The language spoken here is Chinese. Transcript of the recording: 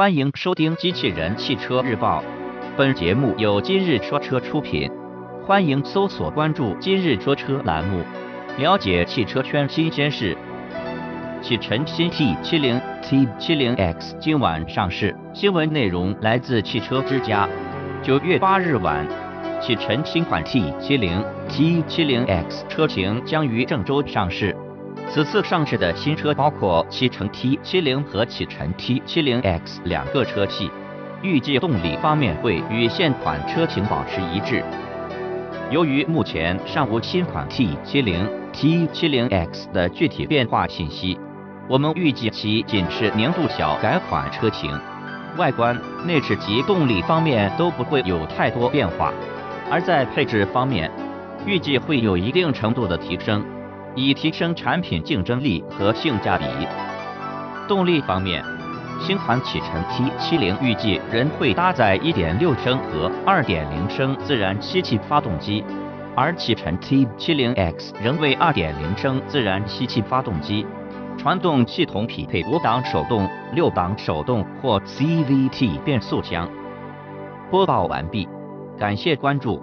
欢迎收听《机器人汽车日报》，本节目由今日说车出品。欢迎搜索关注“今日说车”栏目，了解汽车圈新鲜事。启辰新 T70 T70X 今晚上市，新闻内容来自汽车之家。九月八日晚，启辰新款 T70 T70X 车型将于郑州上市。此次上市的新车包括启辰 T70 和启辰 T70X 两个车系，预计动力方面会与现款车型保持一致。由于目前尚无新款 T70 T70X 的具体变化信息，我们预计其仅是年度小改款车型，外观、内饰及动力方面都不会有太多变化。而在配置方面，预计会有一定程度的提升。以提升产品竞争力和性价比。动力方面，新款启辰 T70 预计仍会搭载1.6升和2.0升自然吸气发动机，而启辰 T70X 仍为2.0升自然吸气发动机。传动系统匹配五档手动、六档手动或 CVT 变速箱。播报完毕，感谢关注。